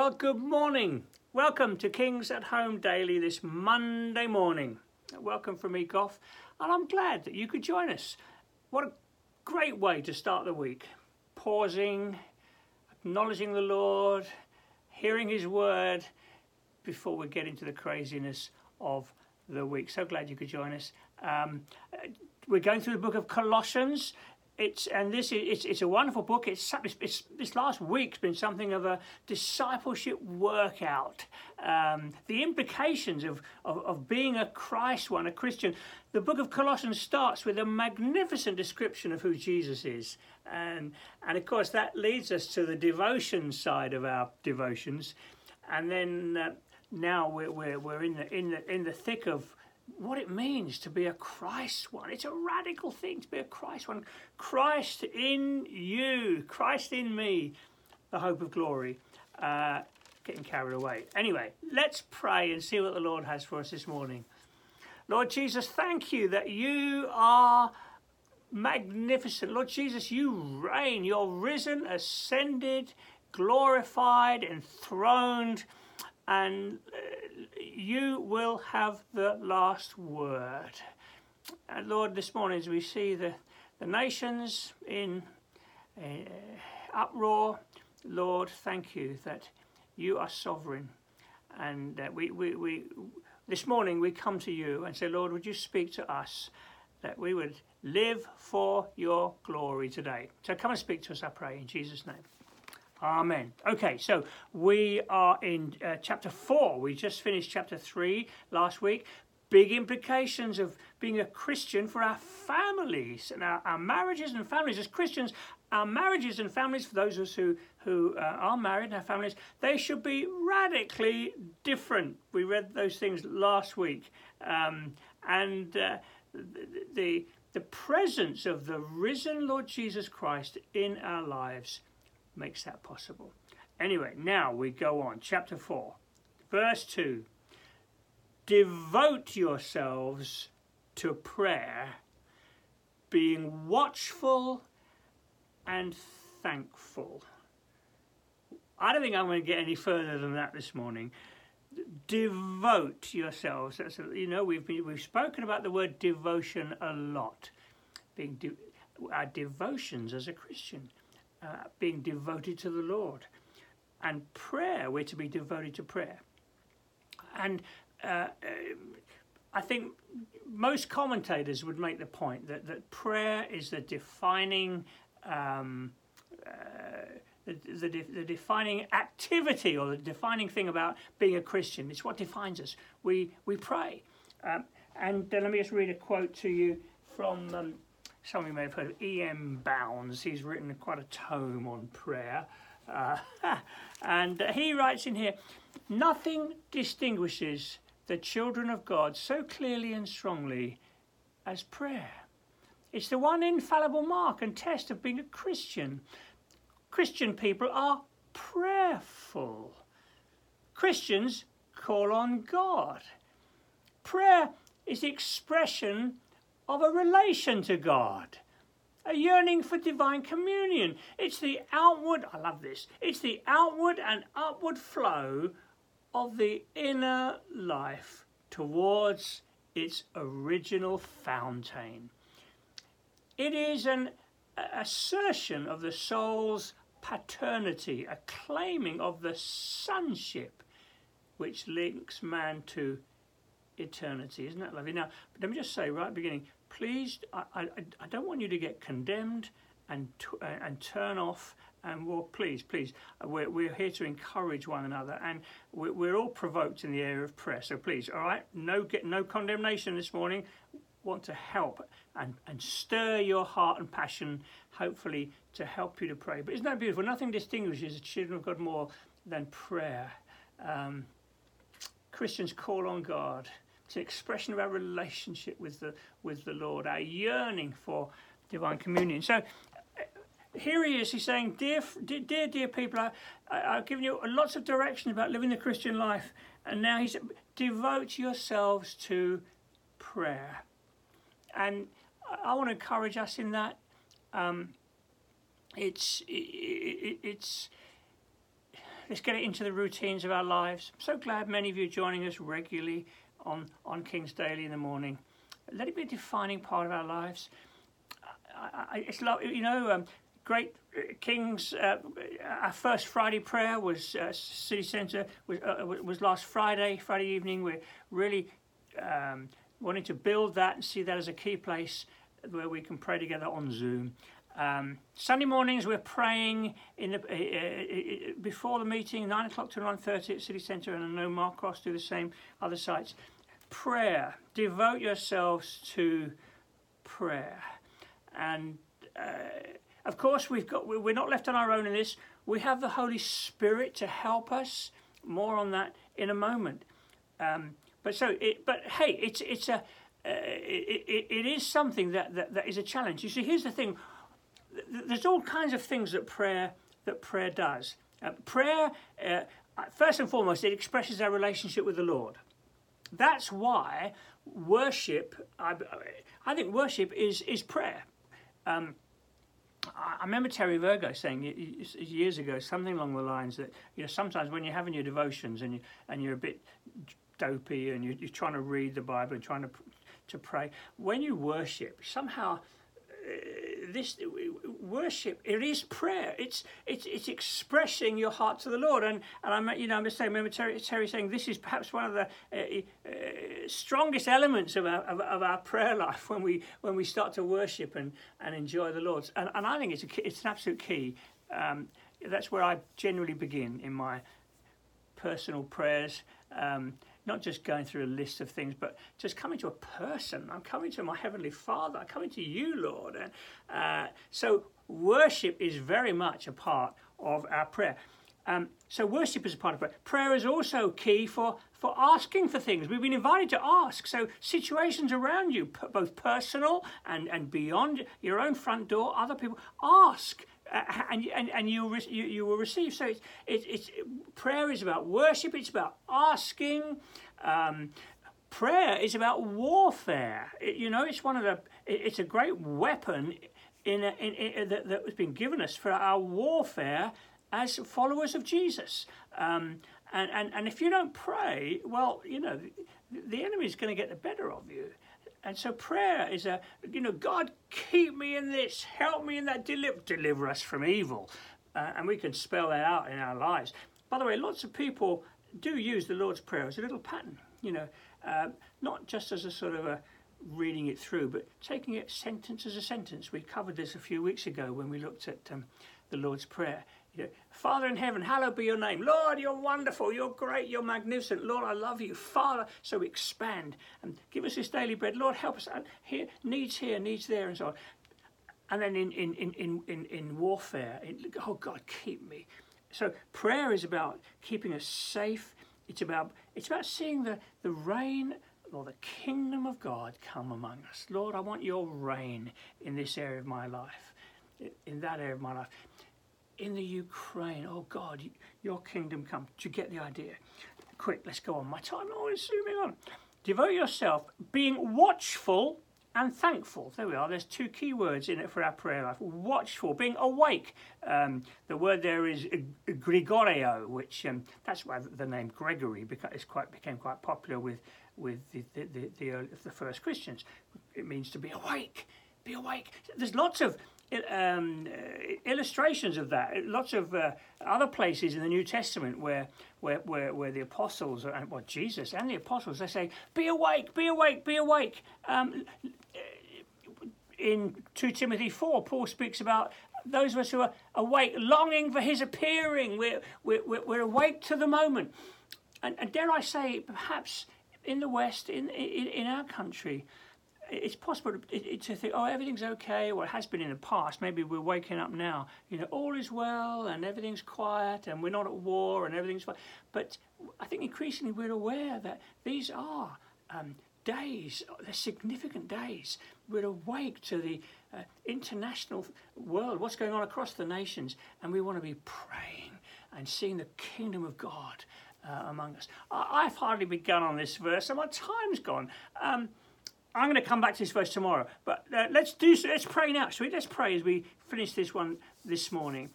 Well, good morning. Welcome to Kings at Home Daily this Monday morning. Welcome from me, Goff, and I'm glad that you could join us. What a great way to start the week. Pausing, acknowledging the Lord, hearing His word before we get into the craziness of the week. So glad you could join us. Um, we're going through the book of Colossians it's and this is it's, it's a wonderful book. It's, it's, this last week's been something of a discipleship workout. Um, the implications of, of, of being a Christ one, a Christian. The book of Colossians starts with a magnificent description of who Jesus is, and and of course that leads us to the devotion side of our devotions, and then uh, now we're, we're we're in the in the in the thick of what it means to be a Christ one. It's a radical thing to be a Christ one. Christ in you, Christ in me, the hope of glory. Uh, getting carried away. Anyway, let's pray and see what the Lord has for us this morning. Lord Jesus, thank you that you are magnificent. Lord Jesus, you reign. You're risen, ascended, glorified, enthroned, and uh, you will have the last word. Lord, this morning as we see the, the nations in uh, uproar, Lord, thank you that you are sovereign. And uh, we, we, we, this morning we come to you and say, Lord, would you speak to us that we would live for your glory today. So come and speak to us, I pray, in Jesus' name. Amen. Okay, so we are in uh, chapter 4. We just finished chapter 3 last week. Big implications of being a Christian for our families and our, our marriages and families. As Christians, our marriages and families, for those of us who, who uh, are married and have families, they should be radically different. We read those things last week. Um, and uh, the, the, the presence of the risen Lord Jesus Christ in our lives makes that possible. Anyway, now we go on. Chapter 4, verse 2. Devote yourselves to prayer, being watchful and thankful. I don't think I'm going to get any further than that this morning. Devote yourselves. That's a, you know we've been, we've spoken about the word devotion a lot. Being de- our devotions as a Christian uh, being devoted to the Lord. And prayer, we're to be devoted to prayer. And uh, I think most commentators would make the point that, that prayer is the defining um, uh, the, the, the, defining activity or the defining thing about being a Christian. It's what defines us. We we pray. Um, and uh, let me just read a quote to you from um, some of you may have heard of E.M. Bounds. He's written quite a tome on prayer. Uh, and he writes in here Nothing distinguishes the children of God so clearly and strongly as prayer. It's the one infallible mark and test of being a Christian. Christian people are prayerful. Christians call on God. Prayer is the expression of a relation to God, a yearning for divine communion. It's the outward, I love this, it's the outward and upward flow of the inner life towards its original fountain. It is an assertion of the soul's paternity, a claiming of the sonship which links man to eternity. Isn't that lovely? Now, let me just say right at the beginning please, I, I, I don't want you to get condemned and, uh, and turn off. And well, please, please, we're, we're here to encourage one another, and we're, we're all provoked in the area of prayer. So please, all right, no get no condemnation this morning. Want to help and, and stir your heart and passion, hopefully, to help you to pray. But isn't that beautiful? Nothing distinguishes the children of God more than prayer. Um, Christians call on God it's an expression of our relationship with the with the Lord, our yearning for divine communion. So uh, here he is. He's saying, "Dear, dear, dear people, I, I've given you lots of direction about living the Christian life, and now he's devote yourselves to prayer." And I want to encourage us in that. Um, it's it, it, it's let's get it into the routines of our lives. I'm so glad many of you are joining us regularly on, on King's Daily in the morning. Let it be a defining part of our lives. I, I, it's like, you know, um, great uh, Kings. Uh, our first Friday prayer was uh, City Centre was uh, was last Friday, Friday evening. We're really um, wanting to build that and see that as a key place where we can pray together on Zoom. Um, Sunday mornings we're praying in the, uh, uh, before the meeting, nine o'clock to nine thirty at City Centre, and I know Marcos do the same other sites. Prayer. Devote yourselves to prayer, and of course, we've got we're not left on our own in this. We have the Holy Spirit to help us. More on that in a moment. Um, but so, it, but hey, it's it's a uh, it, it, it is something that, that that is a challenge. You see, here's the thing. There's all kinds of things that prayer that prayer does. Uh, prayer, uh, first and foremost, it expresses our relationship with the Lord. That's why worship. I, I think worship is is prayer. Um, I remember Terry Virgo saying years ago something along the lines that you know sometimes when you're having your devotions and you and you're a bit dopey and you're, you're trying to read the Bible and trying to to pray when you worship somehow this worship it is prayer. It's it's it's expressing your heart to the lord. And and i'm you know i'm just saying remember terry, terry saying this is perhaps one of the uh, uh, strongest elements of our of, of, our prayer life when we when we start to worship and and enjoy the lord. And, and i think it's a it's an absolute key. Um, that's where i generally begin in my personal prayers um, not just going through a list of things, but just coming to a person. I'm coming to my Heavenly Father. I'm coming to you, Lord. And uh, so worship is very much a part of our prayer. Um, so worship is a part of prayer. Prayer is also key for, for asking for things. We've been invited to ask. So situations around you, both personal and, and beyond your own front door, other people, ask. Uh, and, and, and you, you, you will receive. So it's, it, it's, prayer is about worship, it's about asking. Um, prayer is about warfare. It, you know, it's one of the, it, it's a great weapon in, a, in, in, that, that has been given us for our warfare as followers of Jesus. Um, and, and, and if you don't pray, well, you know, the, the enemy is going to get the better of you. And so prayer is a, you know, God, keep me in this, help me in that, deliver, deliver us from evil. Uh, and we can spell that out in our lives. By the way, lots of people do use the Lord's Prayer as a little pattern, you know, uh, not just as a sort of a reading it through, but taking it sentence as a sentence. We covered this a few weeks ago when we looked at um, the Lord's Prayer. Father in heaven, hallowed be your name. Lord, you're wonderful, you're great, you're magnificent. Lord, I love you. Father, so expand and give us this daily bread. Lord, help us. Here, needs here, needs there, and so on. And then in, in, in, in, in warfare, in, oh God, keep me. So prayer is about keeping us safe. It's about, it's about seeing the, the reign or the kingdom of God come among us. Lord, I want your reign in this area of my life, in that area of my life in the Ukraine. Oh God, your kingdom come. Do you get the idea? Quick, let's go on. My time is zooming on. Devote yourself, being watchful and thankful. There we are. There's two key words in it for our prayer life. Watchful, being awake. Um, the word there is Grigoreo, which um, that's why the name Gregory because quite, became quite popular with with the the, the, the, the first Christians. It means to be awake. Be awake. There's lots of um, uh, illustrations of that. Lots of uh, other places in the New Testament where, where, where, where the apostles, and well, Jesus and the apostles, they say, "Be awake, be awake, be awake." Um, in 2 Timothy 4, Paul speaks about those of us who are awake, longing for his appearing. We're, we're, we're awake to the moment. And, and dare I say, perhaps in the West, in, in, in our country, it's possible to, to think, oh, everything's okay, or it has been in the past. Maybe we're waking up now. You know, all is well and everything's quiet and we're not at war and everything's fine. But I think increasingly we're aware that these are um, days, they're significant days. We're awake to the uh, international world, what's going on across the nations, and we want to be praying and seeing the kingdom of God uh, among us. I, have hardly begun on this verse, and my time's gone. Um, I'm going to come back to this verse tomorrow, but uh, let's do. Let's pray now. Shall we? Let's pray as we finish this one this morning.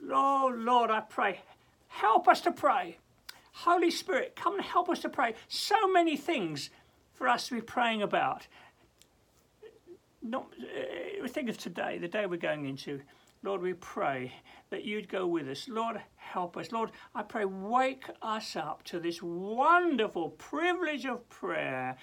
Lord, Lord, I pray, help us to pray. Holy Spirit, come and help us to pray. So many things for us to be praying about. Not, uh, think of today, the day we're going into. Lord, we pray that you'd go with us. Lord, help us. Lord, I pray, wake us up to this wonderful privilege of prayer.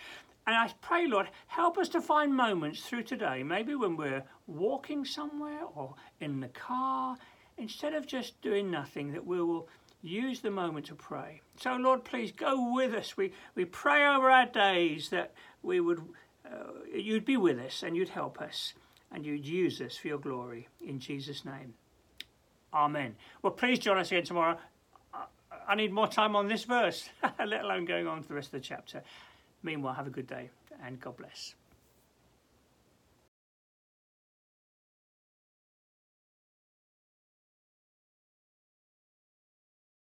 And I pray, Lord, help us to find moments through today, maybe when we're walking somewhere or in the car, instead of just doing nothing, that we will use the moment to pray. So, Lord, please go with us. We, we pray over our days that we would, uh, you'd be with us and you'd help us and you'd use us for your glory. In Jesus' name. Amen. Well, please join us again tomorrow. I need more time on this verse, let alone going on to the rest of the chapter. Meanwhile, have a good day and God bless.